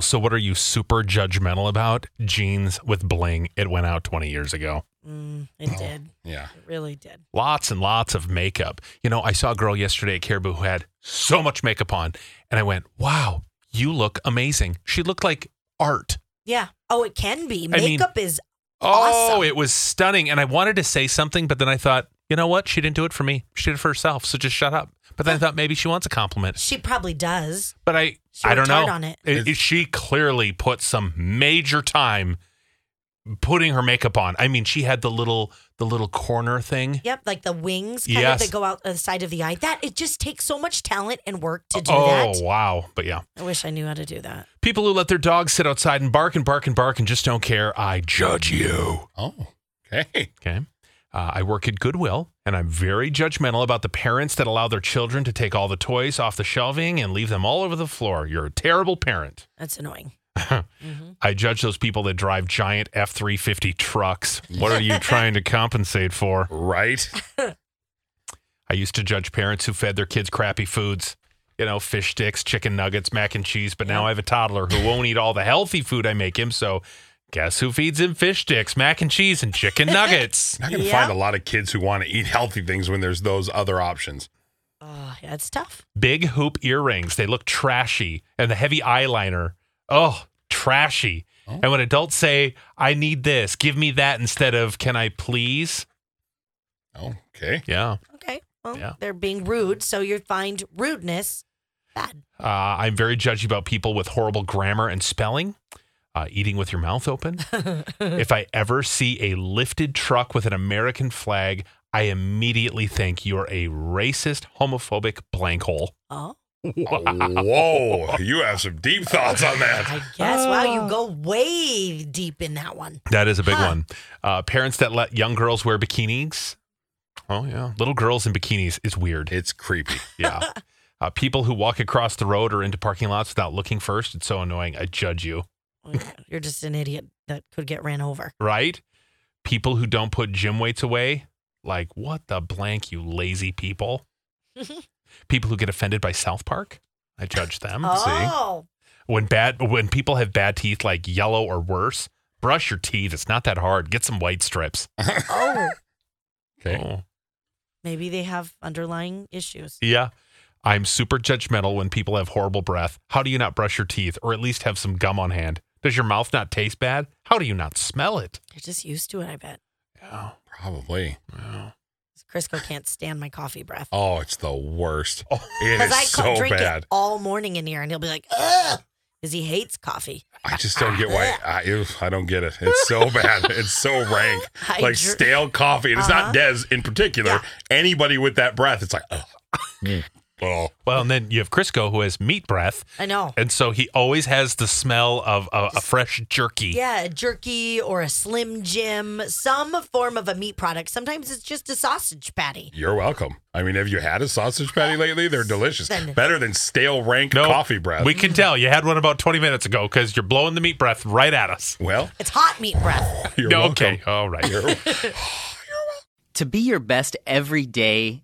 So, what are you super judgmental about? Jeans with bling. It went out 20 years ago. Mm, it did. Yeah. It really did. Lots and lots of makeup. You know, I saw a girl yesterday at Caribou who had so much makeup on, and I went, wow, you look amazing. She looked like art. Yeah. Oh, it can be. I mean- Makeup is Oh, Awesome. it was stunning. And I wanted to say something, but then I thought, you know what? She didn't do it for me. She did it for herself. So just shut up. But then I thought maybe she wants a compliment. she probably does. But I, She I don't worked know. hard on it. It- she clearly put some major time putting her makeup on. I mean, she had the little, the little corner thing. Yep, like the wings kind Yes. of that go out the side of the eye. That it just takes so much talent and work to do oh that. wow! But yeah, I wish I knew how to do that. people who let their dogs sit outside and bark and bark and bark and just don't care, I judge you. Oh, okay. Okay. Uh, I work at Goodwill, and I'm very judgmental about the parents that allow their children to take all the toys off the shelving and leave them all over the floor. You're a terrible parent. That's annoying. I judge those people that drive giant F 350 trucks. What are you trying to compensate for? Right. I used to judge parents who fed their kids crappy foods, you know, fish sticks, chicken nuggets, mac and cheese. But now I have a toddler who won't eat all the healthy food I make him. So guess who feeds him fish sticks, mac and cheese, and chicken nuggets? Not going to Yeah. find a lot of kids who want to eat healthy things when there's those other options. Oh, yeah, it's tough. Big hoop earrings. They look trashy. And the heavy eyeliner. Oh, trashy. And when adults say, I need this, give me that instead of, can I please? Oh, okay. Yeah. Okay. Well, Yeah. they're being rude, so you find rudeness bad. Uh, I'm very judgy about people with horrible grammar and spelling. Uh, eating with your mouth open. if I ever see a lifted truck with an American flag, I immediately think you're a racist, homophobic blank hole. Oh, Whoa. You have some deep thoughts on that. I guess. Wow, you go way deep in that one. That is a big Huh. one. Uh, parents that let young girls wear bikinis. Oh, yeah. Little girls in bikinis is weird. It's creepy. Yeah. Uh, people who walk across the road or into parking lots without looking first. It's so annoying. I judge you. You're just an idiot that could get ran over. right? People who don't put gym weights away, like what the blank, you lazy people. people who get offended by South Park, I judge them. Oh, When bad, when people have bad teeth, like yellow or worse, brush your teeth. It's not that hard. Get some white strips. oh, Okay. Oh. maybe they have underlying issues. Yeah. I'm super judgmental when people have horrible breath. How do you not brush your teeth or at least have some gum on hand? Does your mouth not taste bad? How do you not smell it? You're just used to it, I bet. Yeah. Probably. yeah. Crisco can't stand my coffee breath. Oh, it's the worst. Oh. It Because I so co- drink bad. it all morning in here, and he'll be like, ugh, because he hates coffee. I just don't get why. I, ew, I don't get it. It's so bad. It's so rank. I Like dr- stale coffee. And it's Uh-huh. not Des in particular. Yeah. Anybody with that breath, it's like, oh. Oh. Well, and then you have Crisco who has meat breath. I know. And so he always has the smell of a, a fresh jerky. Yeah, a jerky or a Slim Jim, some form of a meat product. Sometimes it's just a sausage patty. You're welcome. I mean, have you had a sausage patty lately? They're delicious. Then- Better than stale rank No, coffee breath. We can mm. tell you had one about 20 minutes ago because you're blowing the meat breath right at us. well, It's hot meat breath. you're No, welcome. okay. All right. You're- To be your best every day,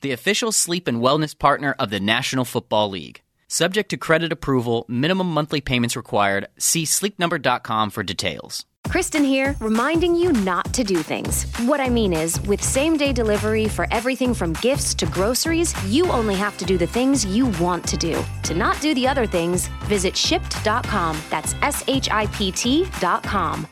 the official sleep and wellness partner of the National Football League. Subject to credit approval, minimum monthly payments required. See sleepnumber.com for details. Kristen here, reminding you not to do things. What I mean is, with same day delivery for everything from gifts to groceries, you only have to do the things you want to do. To not do the other things, visit shipt.com. That's S H I P T.com.